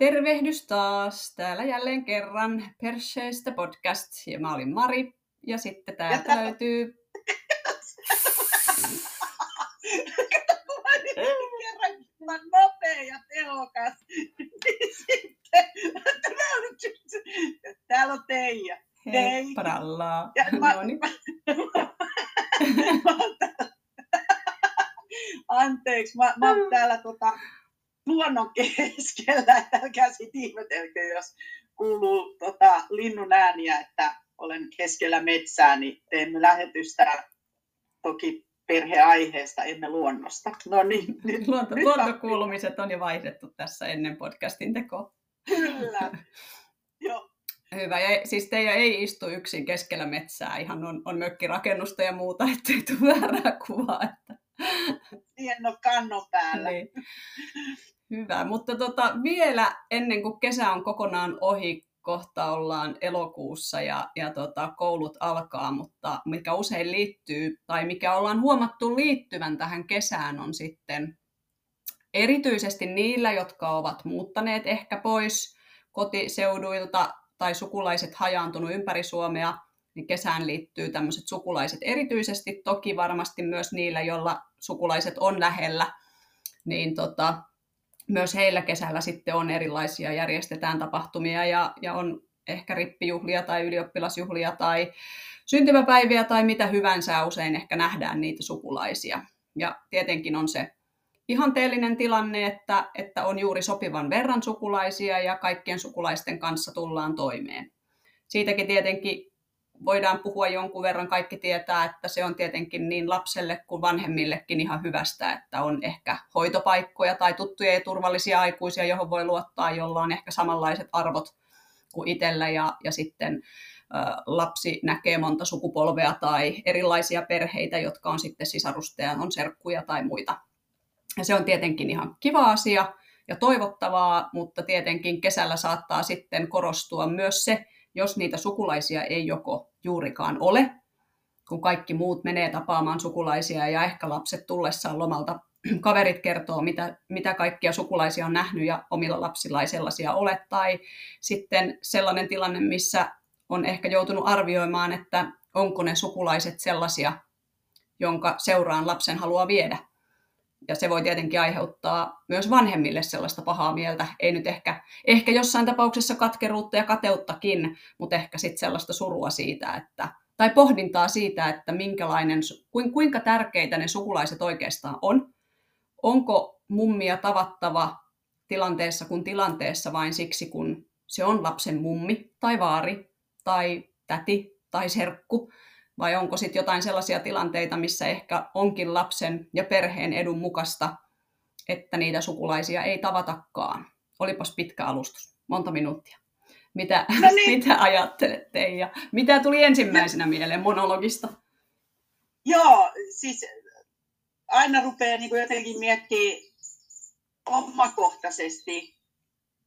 Tervehdys taas. Täällä jälleen kerran Persseistä podcast. Ja mä olin Mari. Ja sitten täältä tää- löytyy... kerran mä nopea ja tehokas. Sitten, täällä on- Teija. Hei. Heipparallaa. Ja mä- No niin. Anteeksi, mä, mä oon täällä tota, luonnon keskellä, että älkää sit ihmetelkö, jos kuuluu tota, linnun ääniä, että olen keskellä metsää, niin teemme lähetystä toki perheaiheesta, emme luonnosta. No niin, nyt Luonto, nyt luontokuulumiset on jo vaihdettu tässä ennen podcastin tekoa. kyllä. Joo, Hyvä. Ja siis teidän ei istu yksin keskellä metsää. Ihan on, on mökkirakennusta ja muuta, ettei tule väärää kuvaa. Että... siihen on kannon päällä. Niin. Hyvä, mutta tota, vielä ennen kuin kesä on kokonaan ohi, kohta ollaan elokuussa ja, ja tota, koulut alkaa, mutta mikä usein liittyy, tai mikä ollaan huomattu liittyvän tähän kesään, on sitten erityisesti niillä, jotka ovat muuttaneet ehkä pois kotiseuduilta tai sukulaiset hajaantunut ympäri Suomea, niin kesään liittyy tämmöiset sukulaiset erityisesti, toki varmasti myös niillä, joilla sukulaiset on lähellä, niin tota, myös heillä kesällä sitten on erilaisia, järjestetään tapahtumia ja, ja on ehkä rippijuhlia tai ylioppilasjuhlia tai syntymäpäiviä tai mitä hyvänsä, usein ehkä nähdään niitä sukulaisia. Ja tietenkin on se ihanteellinen tilanne, että, että on juuri sopivan verran sukulaisia ja kaikkien sukulaisten kanssa tullaan toimeen. Siitäkin tietenkin voidaan puhua jonkun verran, kaikki tietää, että se on tietenkin niin lapselle kuin vanhemmillekin ihan hyvästä, että on ehkä hoitopaikkoja tai tuttuja ja turvallisia aikuisia, johon voi luottaa, jolla on ehkä samanlaiset arvot kuin itsellä ja, ja sitten lapsi näkee monta sukupolvea tai erilaisia perheitä, jotka on sitten sisarusteja, on serkkuja tai muita. Ja se on tietenkin ihan kiva asia ja toivottavaa, mutta tietenkin kesällä saattaa sitten korostua myös se, jos niitä sukulaisia ei joko juurikaan ole, kun kaikki muut menee tapaamaan sukulaisia ja ehkä lapset tullessaan lomalta kaverit kertoo, mitä, mitä kaikkia sukulaisia on nähnyt ja omilla lapsilla ei sellaisia ole. Tai sitten sellainen tilanne, missä on ehkä joutunut arvioimaan, että onko ne sukulaiset sellaisia, jonka seuraan lapsen haluaa viedä. Ja se voi tietenkin aiheuttaa myös vanhemmille sellaista pahaa mieltä. Ei nyt ehkä, ehkä jossain tapauksessa katkeruutta ja kateuttakin, mutta ehkä sitten sellaista surua siitä, että, tai pohdintaa siitä, että minkälainen, kuinka tärkeitä ne sukulaiset oikeastaan on. Onko mummia tavattava tilanteessa kuin tilanteessa vain siksi, kun se on lapsen mummi tai vaari tai täti tai serkku, vai onko sitten jotain sellaisia tilanteita, missä ehkä onkin lapsen ja perheen edun mukaista, että niitä sukulaisia ei tavatakaan. Olipas pitkä alustus, monta minuuttia. Mitä, No niin. mitä ajattelette ja mitä tuli ensimmäisenä mieleen monologista? Joo, siis aina rupeaa niin kuin jotenkin miettimään omakohtaisesti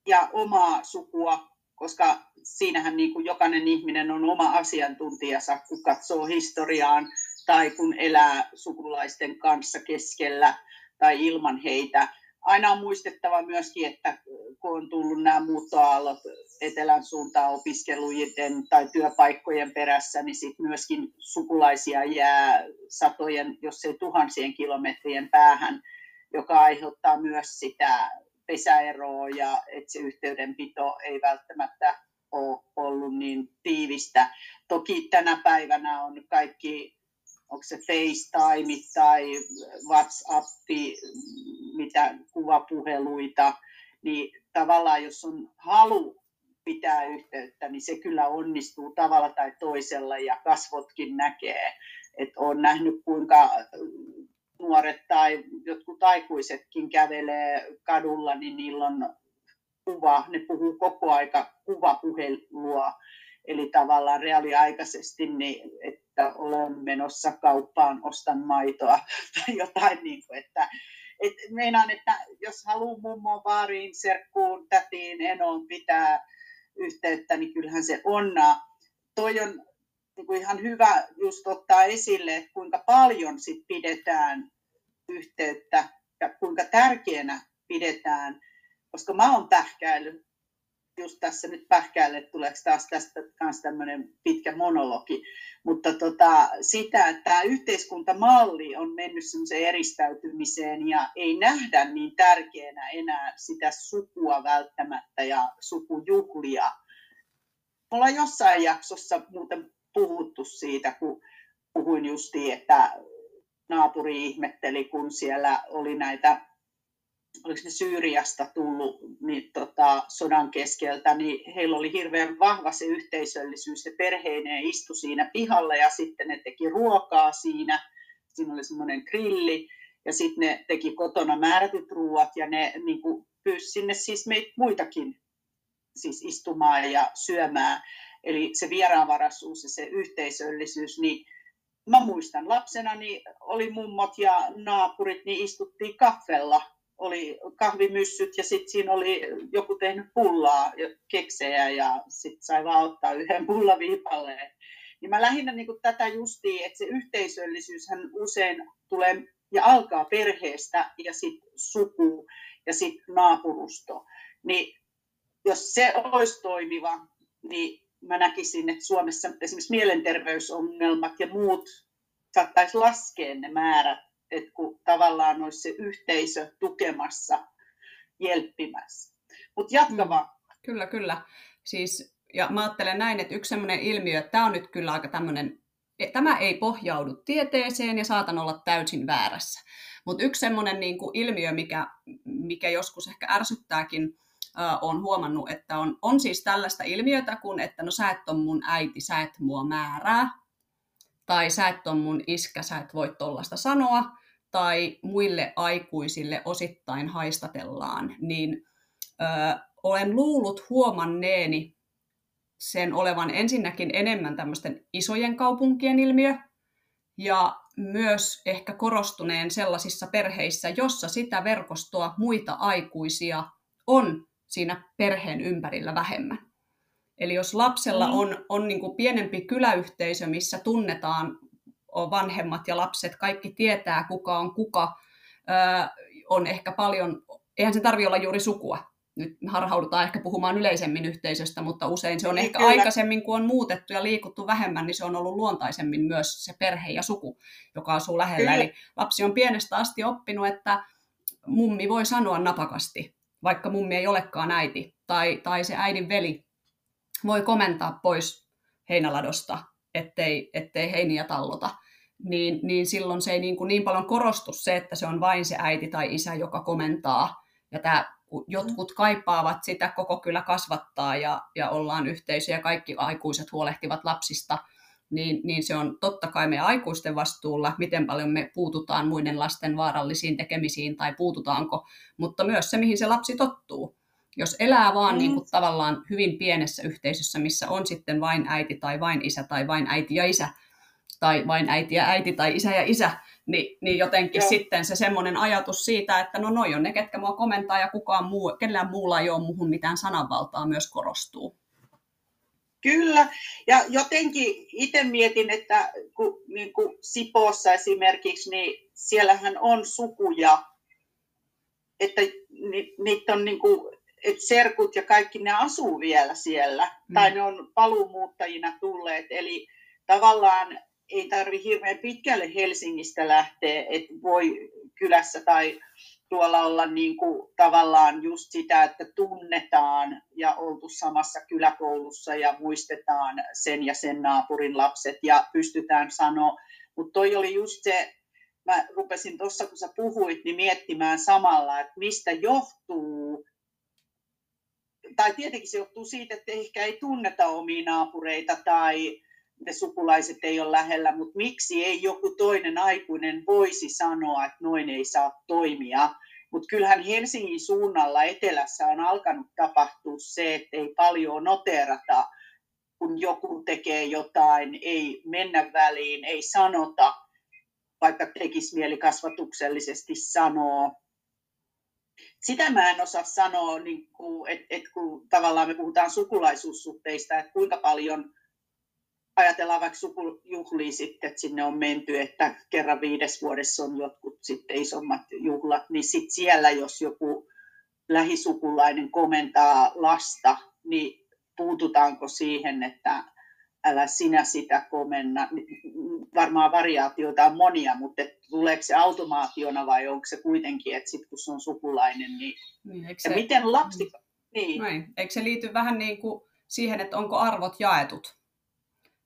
ja omaa sukua, koska siinähän niin kuin jokainen ihminen on oma asiantuntijansa, kun katsoo historiaan tai kun elää sukulaisten kanssa keskellä tai ilman heitä. Aina on muistettava myöskin, että kun on tullut nämä muuttoaallot etelän suuntaan opiskelujen tai työpaikkojen perässä, niin sitten myöskin sukulaisia jää satojen, jos ei tuhansien kilometrien päähän, joka aiheuttaa myös sitä pesäeroa ja että se yhteydenpito ei välttämättä ole ollut niin tiivistä. Toki tänä päivänä on kaikki, onko se FaceTime tai WhatsApp, mitä kuvapuheluita, niin tavallaan jos on halu pitää yhteyttä, niin se kyllä onnistuu tavalla tai toisella ja kasvotkin näkee. Että olen nähnyt kuinka nuoret tai jotkut aikuisetkin kävelee kadulla, niin niillä on kuva, ne puhuu koko aika kuvapuhelua, eli tavallaan reaaliaikaisesti, niin, että olen menossa kauppaan, ostan maitoa tai jotain, niin kuin, että et meinaan, että jos haluaa mummoon, vaariin, serkkuun, tätiin, enoon pitää yhteyttä, niin kyllähän se onnaa. Toi on niin kuin ihan hyvä just ottaa esille, että kuinka paljon sit pidetään yhteyttä ja kuinka tärkeänä pidetään koska mä oon pähkäillyt just tässä nyt pähkäille, tuleeko taas tästä myös tämmöinen pitkä monologi, mutta tota, sitä, että tämä yhteiskuntamalli on mennyt semmoiseen eristäytymiseen ja ei nähdä niin tärkeänä enää sitä sukua välttämättä ja sukujuhlia. Me ollaan jossain jaksossa muuten puhuttu siitä, kun puhuin justiin, että naapuri ihmetteli, kun siellä oli näitä oliko ne Syyriasta tullut niin, tota, sodan keskeltä, niin heillä oli hirveän vahva se yhteisöllisyys. Se perheineen istui siinä pihalla ja sitten ne teki ruokaa siinä. Siinä oli semmoinen grilli ja sitten ne teki kotona määrätyt ruuat ja ne niin kuin, pyysi sinne siis meitä muitakin siis istumaan ja syömään. Eli se vieraanvaraisuus ja se yhteisöllisyys, niin mä muistan lapsena, niin oli mummot ja naapurit, niin istuttiin kaffella oli kahvimyssyt ja sitten siinä oli joku tehnyt pullaa, keksejä ja sitten sai vaan ottaa yhden pullaviipalleen. Niin mä lähinnä niin tätä justiin, että se yhteisöllisyyshän usein tulee ja alkaa perheestä ja sitten suku ja sitten naapurusto. Niin jos se olisi toimiva, niin mä näkisin, että Suomessa esimerkiksi mielenterveysongelmat ja muut saattaisi laskea ne määrät että kun tavallaan olisi se yhteisö tukemassa, jelppimässä. Mutta jatka mm. vaan. Kyllä, kyllä. Siis, ja mä ajattelen näin, että yksi sellainen ilmiö, että tämä on nyt kyllä aika tämmöinen, e, tämä ei pohjaudu tieteeseen ja saatan olla täysin väärässä. Mutta yksi semmoinen niin kuin ilmiö, mikä, mikä joskus ehkä ärsyttääkin, on huomannut, että on, on siis tällaista ilmiötä kuin, että no sä et on mun äiti, sä et mua määrää, tai sä et on mun iskä, sä et voi tollasta sanoa, tai muille aikuisille osittain haistatellaan, niin ö, olen luullut huomanneeni sen olevan ensinnäkin enemmän tämmöisten isojen kaupunkien ilmiö, ja myös ehkä korostuneen sellaisissa perheissä, jossa sitä verkostoa muita aikuisia on siinä perheen ympärillä vähemmän. Eli jos lapsella mm. on, on niin kuin pienempi kyläyhteisö, missä tunnetaan vanhemmat ja lapset, kaikki tietää kuka on kuka, on ehkä paljon, eihän se tarvitse olla juuri sukua. Nyt harhaudutaan ehkä puhumaan yleisemmin yhteisöstä, mutta usein se on niin, ehkä kyllä. aikaisemmin, kun on muutettu ja liikuttu vähemmän, niin se on ollut luontaisemmin myös se perhe ja suku, joka asuu lähellä. Kyllä. Eli lapsi on pienestä asti oppinut, että mummi voi sanoa napakasti, vaikka mummi ei olekaan äiti, tai, tai se äidin veli voi komentaa pois heinäladosta, ettei, ettei heiniä tallota niin, niin silloin se ei niin, kuin niin paljon korostu se, että se on vain se äiti tai isä, joka komentaa. Ja tämä, jotkut kaipaavat sitä, koko kyllä kasvattaa ja, ja ollaan yhteisö ja kaikki aikuiset huolehtivat lapsista, niin, niin se on totta kai meidän aikuisten vastuulla, miten paljon me puututaan muiden lasten vaarallisiin tekemisiin tai puututaanko, mutta myös se, mihin se lapsi tottuu. Jos elää vaan mm. niin kuin, tavallaan hyvin pienessä yhteisössä, missä on sitten vain äiti tai vain isä tai vain äiti ja isä, tai vain äiti ja äiti tai isä ja isä, niin, niin jotenkin Joo. sitten se semmoinen ajatus siitä, että no noi on ne, ketkä mua komentaa ja kukaan muu, kellään muulla ei ole muuhun mitään sananvaltaa myös korostuu. Kyllä, ja jotenkin itse mietin, että kun, niin kuin Sipoossa esimerkiksi, niin siellähän on sukuja, että ni, niitä on niin kuin, että serkut ja kaikki ne asuu vielä siellä, mm. tai ne on paluumuuttajina tulleet, eli tavallaan ei tarvi hirveän pitkälle Helsingistä lähteä, että voi kylässä tai tuolla olla niin kuin tavallaan just sitä, että tunnetaan ja oltu samassa kyläkoulussa ja muistetaan sen ja sen naapurin lapset ja pystytään sanoa. Mutta toi oli just se, mä rupesin tuossa kun sä puhuit, niin miettimään samalla, että mistä johtuu tai tietenkin se johtuu siitä, että ehkä ei tunneta omia naapureita tai ne sukulaiset ei ole lähellä, mutta miksi ei joku toinen aikuinen voisi sanoa, että noin ei saa toimia. Mutta kyllähän Helsingin suunnalla etelässä on alkanut tapahtua se, että ei paljon noterata, kun joku tekee jotain, ei mennä väliin, ei sanota, vaikka tekisi mieli kasvatuksellisesti sanoa. Sitä mä en osaa sanoa, niin että et kun tavallaan me puhutaan sukulaisuussuhteista, että kuinka paljon ajatellaan vaikka sukujuhlia sitten, että sinne on menty, että kerran viides vuodessa on jotkut sitten isommat juhlat, niin sitten siellä jos joku lähisukulainen komentaa lasta, niin puututaanko siihen, että älä sinä sitä komenna. Varmaan variaatioita on monia, mutta tuleeko se automaationa vai onko se kuitenkin, että sit kun se on sukulainen, niin... niin se... Ja miten lapsi... Niin. Noin. Eikö se liity vähän niin kuin siihen, että onko arvot jaetut?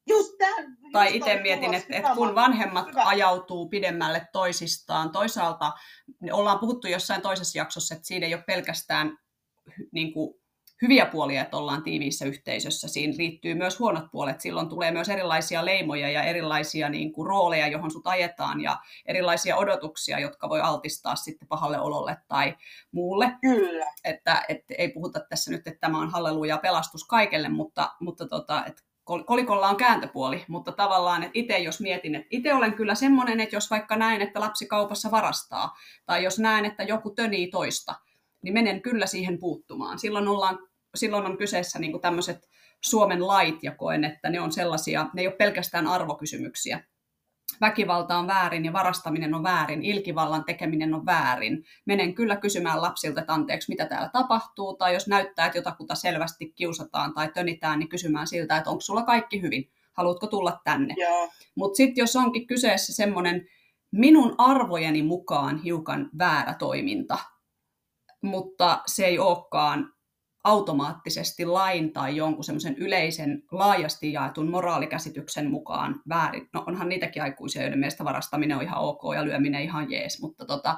Just tämän, tai itse mietin, että, että kun vanhemmat Hyvä. ajautuu pidemmälle toisistaan, toisaalta ollaan puhuttu jossain toisessa jaksossa, että siinä ei ole pelkästään niin kuin, hyviä puolia, että ollaan tiiviissä yhteisössä. Siinä liittyy myös huonot puolet. Silloin tulee myös erilaisia leimoja ja erilaisia niin kuin, rooleja, johon sut ajetaan ja erilaisia odotuksia, jotka voi altistaa sitten pahalle ololle tai muulle. Kyllä. Että, että ei puhuta tässä nyt, että tämä on halleluja pelastus kaikelle, mutta, mutta tota, että kolikolla on kääntöpuoli, mutta tavallaan, että itse jos mietin, että itse olen kyllä semmoinen, että jos vaikka näen, että lapsi kaupassa varastaa, tai jos näen, että joku tönii toista, niin menen kyllä siihen puuttumaan. Silloin, ollaan, silloin on kyseessä niin tämmöiset Suomen lait, ja koen, että ne on sellaisia, ne ei ole pelkästään arvokysymyksiä, väkivalta on väärin ja varastaminen on väärin, ilkivallan tekeminen on väärin. Menen kyllä kysymään lapsilta, että anteeksi, mitä täällä tapahtuu, tai jos näyttää, että jotakuta selvästi kiusataan tai tönitään, niin kysymään siltä, että onko sulla kaikki hyvin, haluatko tulla tänne. Mutta sitten jos onkin kyseessä semmoinen minun arvojeni mukaan hiukan väärä toiminta, mutta se ei olekaan automaattisesti lain tai jonkun semmoisen yleisen laajasti jaetun moraalikäsityksen mukaan väärin. No onhan niitäkin aikuisia, joiden mielestä varastaminen on ihan ok ja lyöminen ihan jees, mutta tota,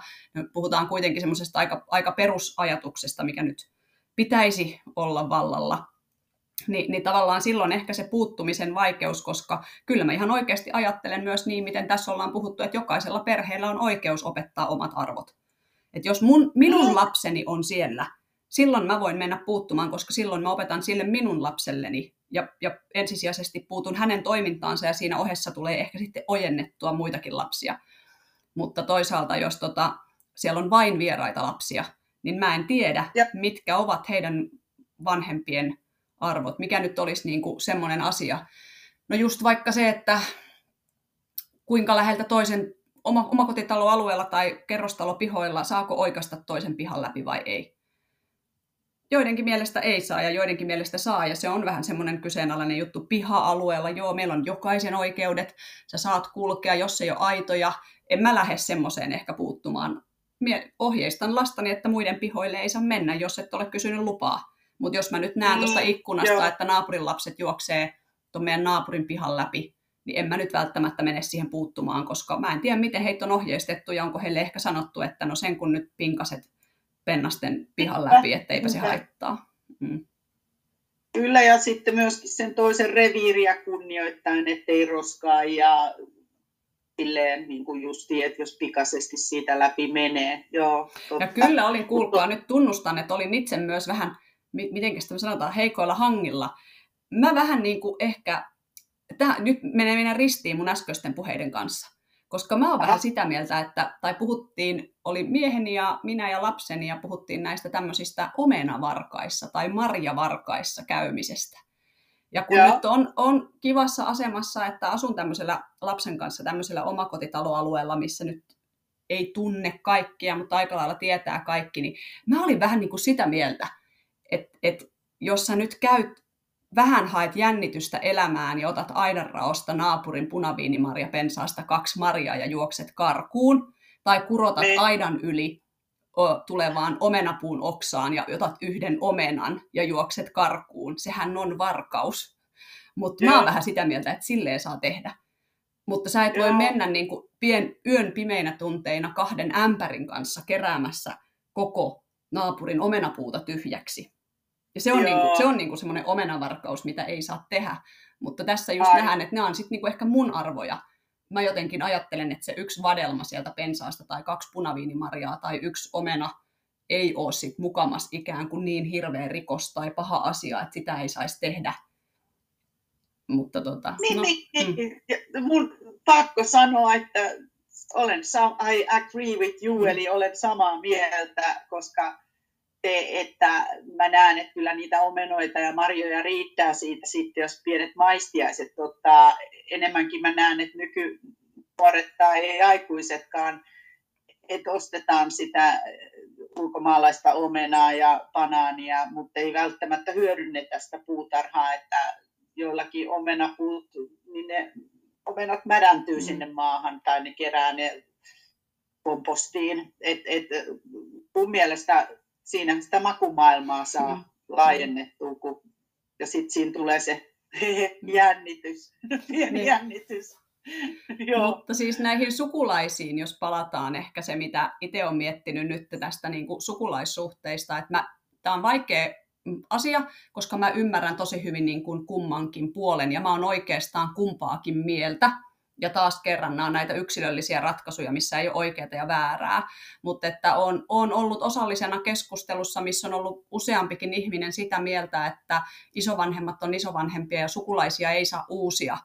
puhutaan kuitenkin semmoisesta aika, aika perusajatuksesta, mikä nyt pitäisi olla vallalla. Ni, niin tavallaan silloin ehkä se puuttumisen vaikeus, koska kyllä mä ihan oikeasti ajattelen myös niin, miten tässä ollaan puhuttu, että jokaisella perheellä on oikeus opettaa omat arvot. Että jos mun, minun mm. lapseni on siellä, silloin mä voin mennä puuttumaan, koska silloin mä opetan sille minun lapselleni ja, ja ensisijaisesti puutun hänen toimintaansa ja siinä ohessa tulee ehkä sitten ojennettua muitakin lapsia. Mutta toisaalta, jos tota, siellä on vain vieraita lapsia, niin mä en tiedä, ja. mitkä ovat heidän vanhempien arvot. Mikä nyt olisi niin kuin semmoinen asia. No just vaikka se, että kuinka läheltä toisen oma, omakotitaloalueella tai kerrostalopihoilla saako oikasta toisen pihan läpi vai ei joidenkin mielestä ei saa ja joidenkin mielestä saa, ja se on vähän semmoinen kyseenalainen juttu piha-alueella. Joo, meillä on jokaisen oikeudet, sä saat kulkea, jos ei ole aitoja. En mä lähde semmoiseen ehkä puuttumaan. Mie ohjeistan lastani, että muiden pihoille ei saa mennä, jos et ole kysynyt lupaa. Mutta jos mä nyt näen mm, tuosta ikkunasta, joo. että naapurin lapset juoksee tuon meidän naapurin pihan läpi, niin en mä nyt välttämättä mene siihen puuttumaan, koska mä en tiedä, miten heitä on ohjeistettu ja onko heille ehkä sanottu, että no sen kun nyt pinkaset pennasten pihan läpi, etteipä se haittaa. Mm. Kyllä, ja sitten myöskin sen toisen reviiriä kunnioittain, ettei roskaa ja silleen niin kuin justi, että jos pikaisesti siitä läpi menee. Joo, totta. Ja kyllä oli, kuulkaa, nyt tunnustan, että olin itse myös vähän, miten sitä sanotaan, heikoilla hangilla. Mä vähän niin kuin ehkä, täh, nyt menee minä ristiin mun äskeisten puheiden kanssa. Koska mä oon vähän sitä mieltä, että, tai puhuttiin, oli mieheni ja minä ja lapseni ja puhuttiin näistä tämmöisistä omenavarkaissa tai marjavarkaissa käymisestä. Ja kun ja. nyt on, on kivassa asemassa, että asun tämmöisellä lapsen kanssa tämmöisellä omakotitaloalueella, missä nyt ei tunne kaikkia, mutta aika lailla tietää kaikki, niin mä olin vähän niin kuin sitä mieltä, että, että jos sä nyt käyt vähän haet jännitystä elämään ja otat aidanraosta naapurin punaviinimarja pensaasta kaksi marjaa ja juokset karkuun, tai kurotat. Niin. aidan yli tulevaan omenapuun oksaan ja otat yhden omenan ja juokset karkuun. Sehän on varkaus. Mutta mä oon vähän sitä mieltä, että silleen saa tehdä. Mutta sä et Joo. voi mennä niin kuin pien, yön pimeinä tunteina kahden ämpärin kanssa keräämässä koko naapurin omenapuuta tyhjäksi. Ja se on, niinku, se on niinku semmoinen omenavarkaus, mitä ei saa tehdä. Mutta tässä just Ai. nähdään, että nämä on sitten niinku ehkä mun arvoja. Mä jotenkin ajattelen, että se yksi vadelma sieltä pensaasta tai kaksi punaviinimarjaa tai yksi omena ei ole sit mukamas ikään kuin niin hirveä rikos tai paha asia, että sitä ei saisi tehdä. Mutta tota, niin, no, niin, mm. mun pakko sanoa, että olen, I agree with you, mm. eli olen samaa mieltä, koska se, että mä näen, että kyllä niitä omenoita ja marjoja riittää siitä sitten, jos pienet maistiaiset ottaa. Enemmänkin mä näen, että nykynuoret tai ei aikuisetkaan, että ostetaan sitä ulkomaalaista omenaa ja banaania, mutta ei välttämättä hyödynnetä sitä puutarhaa, että joillakin omenapuut, niin ne omenat mädäntyy mm. sinne maahan tai ne kerää ne kompostiin. Et, et, mun mielestä siinä sitä makumaailmaa saa mm. laajennettua, kun, ja sitten siinä tulee se jännitys, pieni niin. jännitys. Joo. Mutta siis näihin sukulaisiin, jos palataan ehkä se, mitä itse olen miettinyt nyt tästä niin kuin sukulaissuhteista, että tämä on vaikea asia, koska mä ymmärrän tosi hyvin niin kuin kummankin puolen ja mä oon oikeastaan kumpaakin mieltä. Ja taas kerran nämä on näitä yksilöllisiä ratkaisuja, missä ei ole oikeaa ja väärää. Mutta että on, on ollut osallisena keskustelussa, missä on ollut useampikin ihminen sitä mieltä, että isovanhemmat on isovanhempia ja sukulaisia ei saa uusia.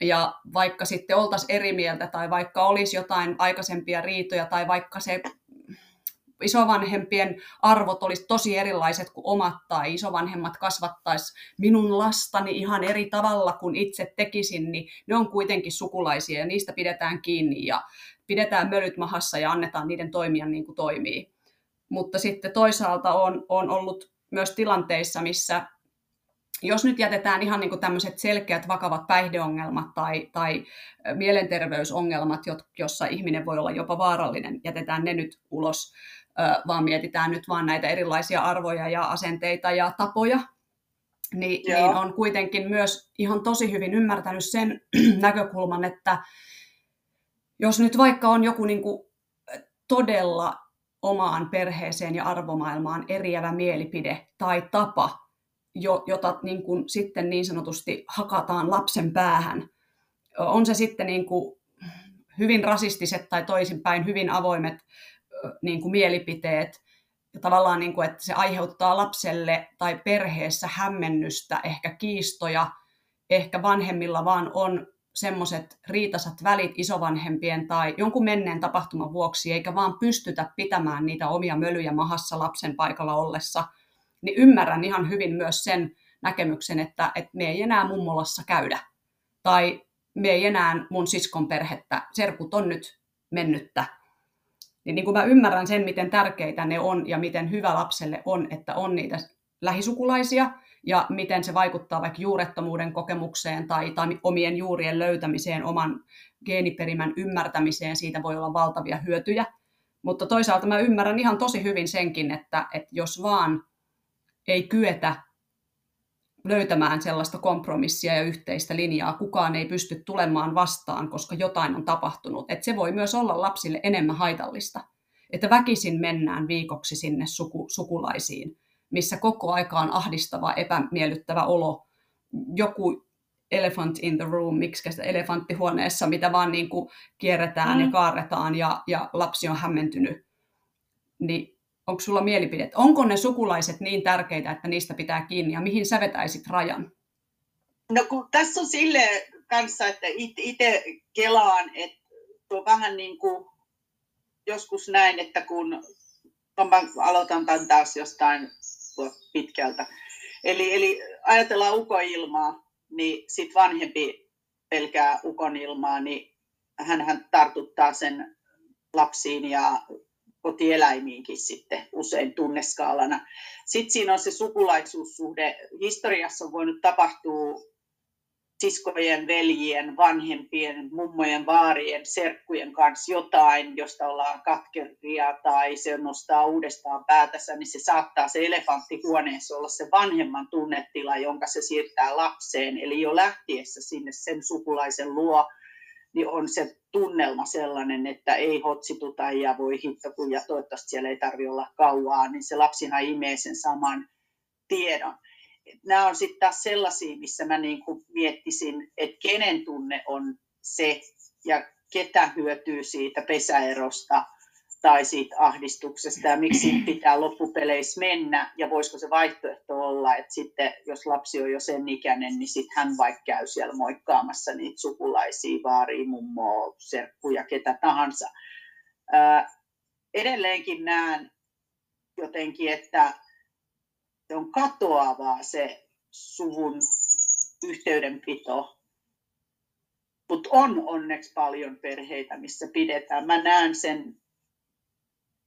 Ja vaikka sitten oltaisiin eri mieltä tai vaikka olisi jotain aikaisempia riitoja tai vaikka se isovanhempien arvot olisi tosi erilaiset kuin omat tai isovanhemmat kasvattaisi minun lastani ihan eri tavalla kuin itse tekisin, niin ne on kuitenkin sukulaisia ja niistä pidetään kiinni ja pidetään mölyt mahassa ja annetaan niiden toimia niin kuin toimii. Mutta sitten toisaalta on, on ollut myös tilanteissa, missä jos nyt jätetään ihan niin kuin tämmöiset selkeät vakavat päihdeongelmat tai, tai mielenterveysongelmat, jossa ihminen voi olla jopa vaarallinen, jätetään ne nyt ulos, vaan mietitään nyt vaan näitä erilaisia arvoja ja asenteita ja tapoja, niin, niin on kuitenkin myös ihan tosi hyvin ymmärtänyt sen näkökulman, että jos nyt vaikka on joku niin kuin todella omaan perheeseen ja arvomaailmaan eriävä mielipide tai tapa, jota niin kuin sitten niin sanotusti hakataan lapsen päähän, on se sitten niin kuin hyvin rasistiset tai toisinpäin hyvin avoimet niin kuin mielipiteet, ja tavallaan, niin kuin, että se aiheuttaa lapselle tai perheessä hämmennystä, ehkä kiistoja, ehkä vanhemmilla vaan on semmoiset riitasat välit isovanhempien tai jonkun menneen tapahtuman vuoksi, eikä vaan pystytä pitämään niitä omia mölyjä mahassa lapsen paikalla ollessa, niin ymmärrän ihan hyvin myös sen näkemyksen, että, että me ei enää mummolassa käydä. Tai me ei enää mun siskon perhettä, serkut on nyt mennyttä, niin, niin kuin mä ymmärrän sen, miten tärkeitä ne on ja miten hyvä lapselle on, että on niitä lähisukulaisia ja miten se vaikuttaa vaikka juurettomuuden kokemukseen tai, tai omien juurien löytämiseen, oman geeniperimän ymmärtämiseen, siitä voi olla valtavia hyötyjä. Mutta toisaalta mä ymmärrän ihan tosi hyvin senkin, että, että jos vaan ei kyetä löytämään sellaista kompromissia ja yhteistä linjaa. Kukaan ei pysty tulemaan vastaan, koska jotain on tapahtunut. Et se voi myös olla lapsille enemmän haitallista. Että väkisin mennään viikoksi sinne suku, sukulaisiin, missä koko aika on ahdistava, epämiellyttävä olo. Joku elephant in the room, miksi sitä elefanttihuoneessa, mitä vaan niin kuin kierretään mm. ja kaarretaan ja, ja lapsi on hämmentynyt. Niin Onko sulla mielipide, onko ne sukulaiset niin tärkeitä, että niistä pitää kiinni ja mihin sä vetäisit rajan? No kun tässä on sille kanssa, että itse kelaan, että tuo vähän niin kuin joskus näin, että kun no mä aloitan tämän taas jostain pitkältä. Eli, eli ajatellaan ukoilmaa, niin sitten vanhempi pelkää ukonilmaa, niin hän tartuttaa sen lapsiin ja kotieläimiinkin sitten usein tunneskaalana. Sitten siinä on se sukulaisuussuhde. Historiassa on voinut tapahtua siskojen, veljien, vanhempien, mummojen, vaarien, serkkujen kanssa jotain, josta ollaan katkeria tai se nostaa uudestaan päätänsä, niin se saattaa se elefantti huoneessa olla se vanhemman tunnetila, jonka se siirtää lapseen. Eli jo lähtiessä sinne sen sukulaisen luo niin on se tunnelma sellainen, että ei hotsituta ja voi hitto kun ja toivottavasti siellä ei tarvi olla kauaa, niin se lapsihan imee sen saman tiedon. Nämä on sitten taas sellaisia, missä mä niin kuin miettisin, että kenen tunne on se ja ketä hyötyy siitä pesäerosta – tai siitä ahdistuksesta ja miksi pitää loppupeleissä mennä ja voisiko se vaihtoehto olla, että sitten jos lapsi on jo sen ikäinen, niin sitten hän vaikka käy siellä moikkaamassa niitä sukulaisia, vaaria, mummoa, serkkuja, ketä tahansa. Ää, edelleenkin näen jotenkin, että se on katoavaa se suvun yhteydenpito, mutta on onneksi paljon perheitä, missä pidetään. Mä näen sen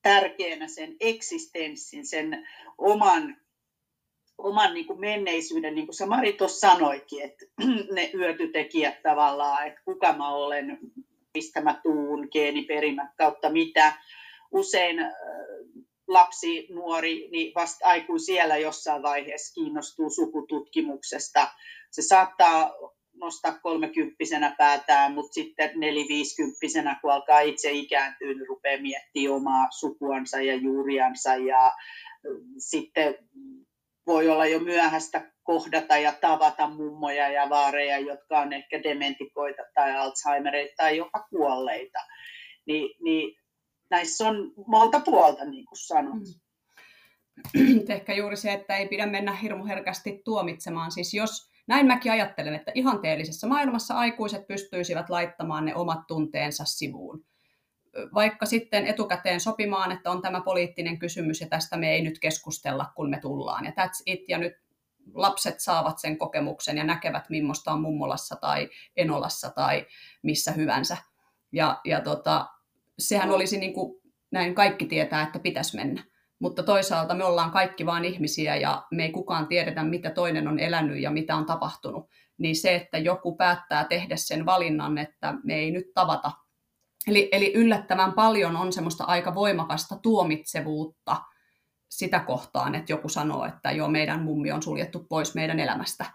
tärkeänä sen eksistenssin, sen oman, oman niin kuin menneisyyden, niin kuin sä Mari tuossa sanoikin, että ne yötytekijät tavallaan, että kuka mä olen, mistä mä tuun, geeniperimät kautta mitä. Usein lapsi, nuori, niin vasta siellä jossain vaiheessa kiinnostuu sukututkimuksesta. Se saattaa nostaa kolmekymppisenä päätään, mutta sitten neliviisikymppisenä, kun alkaa itse ikääntyä, niin rupeaa miettimään omaa sukuansa ja juuriansa ja sitten voi olla jo myöhäistä kohdata ja tavata mummoja ja vaareja, jotka on ehkä dementikoita tai Alzheimereita tai jopa kuolleita. Ni, niin näissä on monta puolta, niin kuin sanot. Mm. Ehkä juuri se, että ei pidä mennä hirmu herkästi tuomitsemaan. Siis jos, näin mäkin ajattelen, että ihanteellisessa maailmassa aikuiset pystyisivät laittamaan ne omat tunteensa sivuun. Vaikka sitten etukäteen sopimaan, että on tämä poliittinen kysymys ja tästä me ei nyt keskustella, kun me tullaan. Ja that's it. Ja nyt lapset saavat sen kokemuksen ja näkevät, millaista on mummolassa tai enolassa tai missä hyvänsä. Ja, ja tota, sehän olisi niin kuin, näin kaikki tietää, että pitäisi mennä. Mutta toisaalta me ollaan kaikki vain ihmisiä ja me ei kukaan tiedetä, mitä toinen on elänyt ja mitä on tapahtunut. Niin se, että joku päättää tehdä sen valinnan, että me ei nyt tavata. Eli, eli yllättävän paljon on semmoista aika voimakasta tuomitsevuutta sitä kohtaan, että joku sanoo, että joo, meidän mummi on suljettu pois meidän elämästä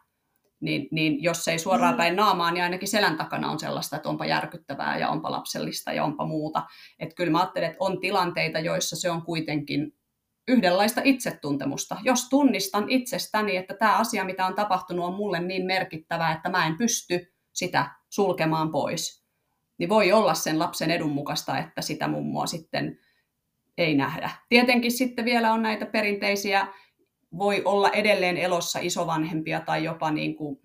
niin, niin jos ei suoraan mm. päin naamaa, niin ainakin selän takana on sellaista, että onpa järkyttävää ja onpa lapsellista ja onpa muuta. Että kyllä mä ajattelen, että on tilanteita, joissa se on kuitenkin yhdenlaista itsetuntemusta. Jos tunnistan itsestäni, että tämä asia, mitä on tapahtunut, on mulle niin merkittävää, että mä en pysty sitä sulkemaan pois, niin voi olla sen lapsen edun mukaista, että sitä mummoa sitten ei nähdä. Tietenkin sitten vielä on näitä perinteisiä voi olla edelleen elossa isovanhempia tai jopa niin kuin,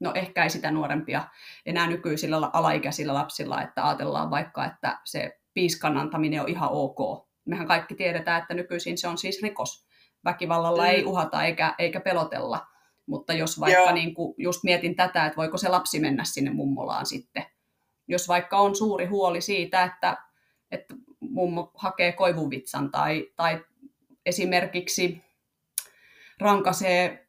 no ehkä ei sitä nuorempia enää nykyisillä alaikäisillä lapsilla, että ajatellaan vaikka, että se piiskan antaminen on ihan ok. Mehän kaikki tiedetään, että nykyisin se on siis rikos. Väkivallalla mm. ei uhata eikä, eikä pelotella. Mutta jos vaikka niin kuin, just mietin tätä, että voiko se lapsi mennä sinne mummolaan sitten. Jos vaikka on suuri huoli siitä, että, että mummo hakee koivuvitsan tai, tai esimerkiksi rankasee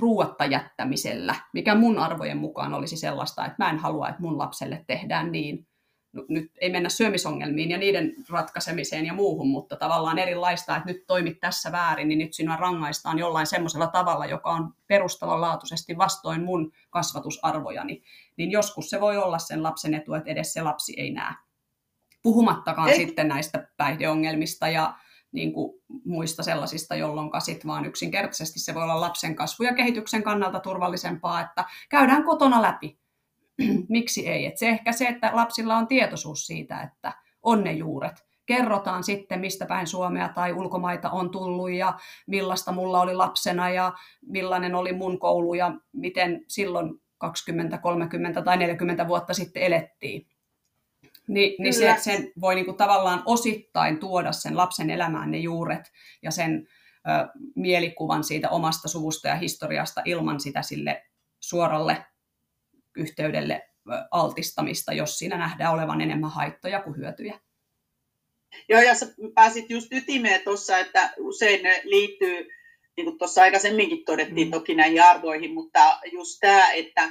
ruuatta jättämisellä, mikä mun arvojen mukaan olisi sellaista, että mä en halua, että mun lapselle tehdään niin. Nyt ei mennä syömisongelmiin ja niiden ratkaisemiseen ja muuhun, mutta tavallaan erilaista, että nyt toimit tässä väärin, niin nyt sinua rangaistaan jollain semmoisella tavalla, joka on perustavanlaatuisesti vastoin mun kasvatusarvojani. Niin joskus se voi olla sen lapsen etu, että edes se lapsi ei näe. Puhumattakaan ei. sitten näistä päihdeongelmista ja niin kuin muista sellaisista, jolloin sit vaan yksinkertaisesti se voi olla lapsen kasvu- ja kehityksen kannalta turvallisempaa, että käydään kotona läpi. Miksi ei? Et se ehkä se, että lapsilla on tietoisuus siitä, että on ne juuret. Kerrotaan sitten, mistä päin Suomea tai ulkomaita on tullut ja millaista mulla oli lapsena ja millainen oli mun koulu ja miten silloin 20, 30 tai 40 vuotta sitten elettiin niin, niin se, sen voi niin kuin tavallaan osittain tuoda sen lapsen elämään ne juuret ja sen ö, mielikuvan siitä omasta suvusta ja historiasta ilman sitä sille suoralle yhteydelle altistamista, jos siinä nähdään olevan enemmän haittoja kuin hyötyjä. Joo, ja sä pääsit just ytimeen tuossa, että usein ne liittyy, niin kuin tuossa aikaisemminkin todettiin mm. toki näihin arvoihin, mutta just tämä, että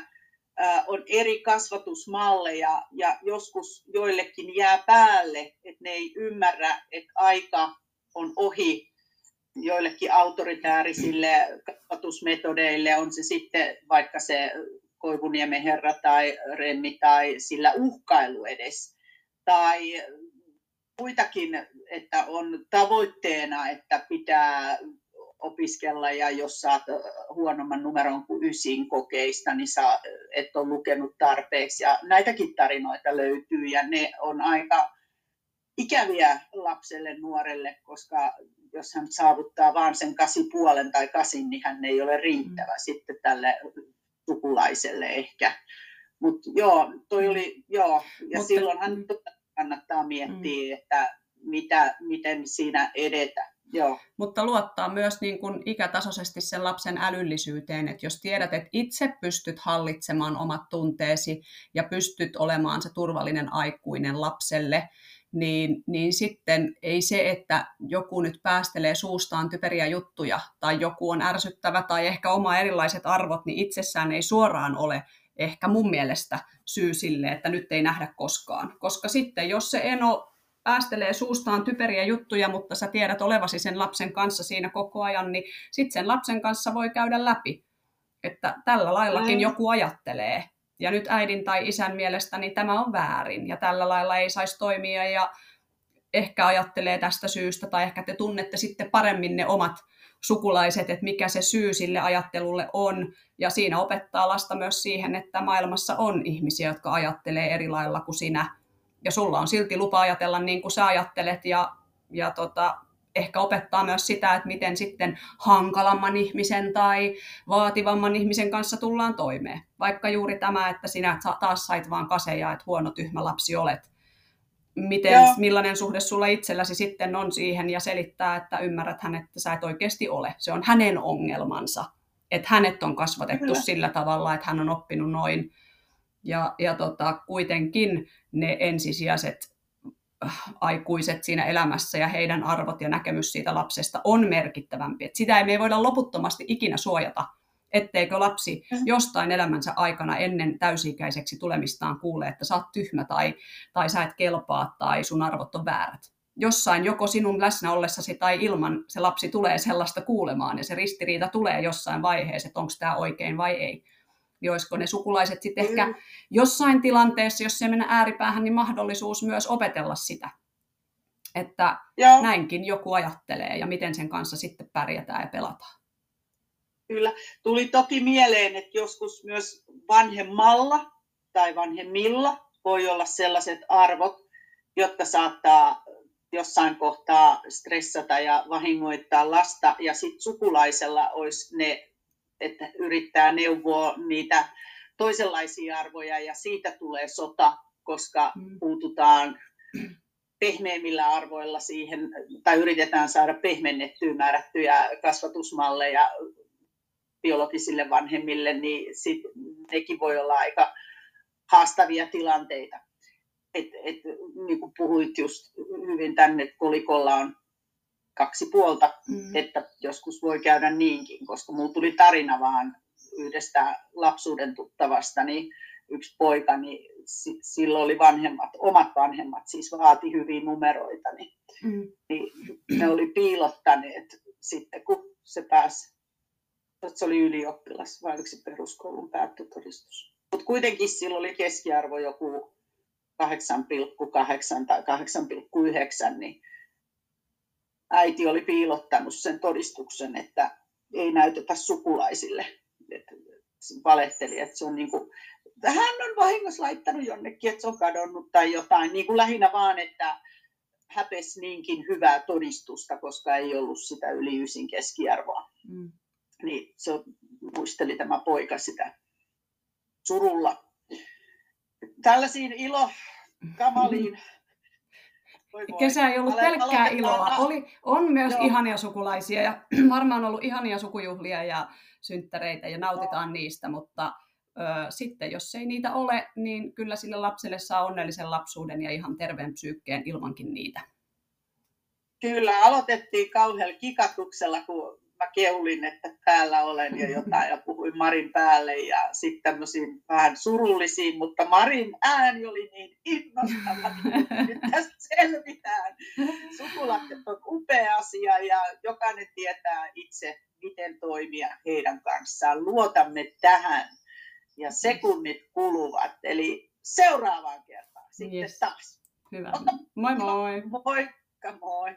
on eri kasvatusmalleja ja joskus joillekin jää päälle, että ne ei ymmärrä, että aika on ohi joillekin autoritäärisille kasvatusmetodeille, on se sitten vaikka se Koivuniemen herra tai Remmi tai sillä uhkailu edes. Tai muitakin, että on tavoitteena, että pitää opiskella ja jos saat huonomman numeron kuin ysin kokeista, niin sä et ole lukenut tarpeeksi. Ja näitäkin tarinoita löytyy ja ne on aika ikäviä lapselle, nuorelle, koska jos hän saavuttaa vain sen kasi puolen tai kasin, niin hän ei ole riittävä mm. sitten tälle sukulaiselle ehkä. Mutta joo, toi oli, joo, ja Mutta, silloinhan mm. kannattaa miettiä, mm. että mitä, miten siinä edetä. Joo. Mutta luottaa myös niin kuin ikätasoisesti sen lapsen älyllisyyteen, että jos tiedät, että itse pystyt hallitsemaan omat tunteesi ja pystyt olemaan se turvallinen aikuinen lapselle, niin, niin sitten ei se, että joku nyt päästelee suustaan typeriä juttuja tai joku on ärsyttävä tai ehkä oma erilaiset arvot, niin itsessään ei suoraan ole ehkä mun mielestä syy sille, että nyt ei nähdä koskaan. Koska sitten, jos se eno päästelee suustaan typeriä juttuja, mutta sä tiedät olevasi sen lapsen kanssa siinä koko ajan, niin sitten sen lapsen kanssa voi käydä läpi, että tällä laillakin joku ajattelee. Ja nyt äidin tai isän mielestä niin tämä on väärin ja tällä lailla ei saisi toimia ja ehkä ajattelee tästä syystä tai ehkä te tunnette sitten paremmin ne omat sukulaiset, että mikä se syy sille ajattelulle on. Ja siinä opettaa lasta myös siihen, että maailmassa on ihmisiä, jotka ajattelee eri lailla kuin sinä. Ja sulla on silti lupa ajatella niin kuin sä ajattelet ja, ja tota, ehkä opettaa myös sitä, että miten sitten hankalamman ihmisen tai vaativamman ihmisen kanssa tullaan toimeen. Vaikka juuri tämä, että sinä taas sait vaan kaseja, että huono tyhmä lapsi olet. Miten, millainen suhde sulla itselläsi sitten on siihen ja selittää, että ymmärrät hän, että sä et oikeasti ole. Se on hänen ongelmansa. Että hänet on kasvatettu Kyllä. sillä tavalla, että hän on oppinut noin. Ja, ja tota, kuitenkin ne ensisijaiset aikuiset siinä elämässä ja heidän arvot ja näkemys siitä lapsesta on merkittävämpi. Et sitä ei me ei voida loputtomasti ikinä suojata, etteikö lapsi mm. jostain elämänsä aikana ennen täysi-ikäiseksi tulemistaan kuule, että sä oot tyhmä tai, tai sä et kelpaa tai sun arvot on väärät. Jossain joko sinun läsnä ollessasi tai ilman se lapsi tulee sellaista kuulemaan ja se ristiriita tulee jossain vaiheessa, että onko tämä oikein vai ei olisiko ne sukulaiset sitten ehkä mm. jossain tilanteessa, jos se mennä ääripäähän, niin mahdollisuus myös opetella sitä. Että Joo. näinkin joku ajattelee ja miten sen kanssa sitten pärjätään ja pelataan. Kyllä. Tuli toki mieleen, että joskus myös vanhemmalla tai vanhemmilla voi olla sellaiset arvot, jotka saattaa jossain kohtaa stressata ja vahingoittaa lasta, ja sitten sukulaisella olisi ne että yrittää neuvoa niitä toisenlaisia arvoja ja siitä tulee sota, koska mm. puututaan pehmeimmillä arvoilla siihen, tai yritetään saada pehmennettyä määrättyjä kasvatusmalleja biologisille vanhemmille, niin sit nekin voi olla aika haastavia tilanteita. Et, et, niin kuin puhuit just hyvin tänne, että kolikolla on kaksi puolta, mm. että joskus voi käydä niinkin, koska mulla tuli tarina vaan yhdestä lapsuuden tuttavasta, niin yksi poika, niin silloin oli vanhemmat, omat vanhemmat, siis vaati hyviä numeroita, niin, mm. niin ne oli piilottaneet sitten, kun se pääsi, se oli ylioppilas vai yksi peruskoulun päättötodistus. Mutta kuitenkin sillä oli keskiarvo joku 8,8 tai 8,9, niin äiti oli piilottanut sen todistuksen, että ei näytetä sukulaisille. että valehteli, että se on niin kuin, hän on vahingossa laittanut jonnekin, että se on kadonnut tai jotain. Niin kuin lähinnä vaan, että häpes niinkin hyvää todistusta, koska ei ollut sitä yli ysin keskiarvoa. Mm. Niin se muisteli tämä poika sitä surulla. Tällaisiin ilo kamaliin voi. Kesä ei ollut pelkkää iloa. Oli, on myös Joo. ihania sukulaisia ja varmaan ollut ihania sukujuhlia ja synttäreitä ja nautitaan no. niistä, mutta ö, sitten jos ei niitä ole, niin kyllä sille lapselle saa onnellisen lapsuuden ja ihan terveen psyykkeen ilmankin niitä. Kyllä, aloitettiin kauhealla kikatuksella, kun mä keulin, että täällä olen ja jotain ja puhuin Marin päälle ja sitten tämmöisiin vähän surullisiin, mutta Marin ääni oli niin innostava, että tästä selvitään. Sukulakset on upea asia ja jokainen tietää itse, miten toimia heidän kanssaan. Luotamme tähän ja sekunnit kuluvat, eli seuraavaan kertaan sitten yes. taas. Hyvä. Moi moi. Moikka moi.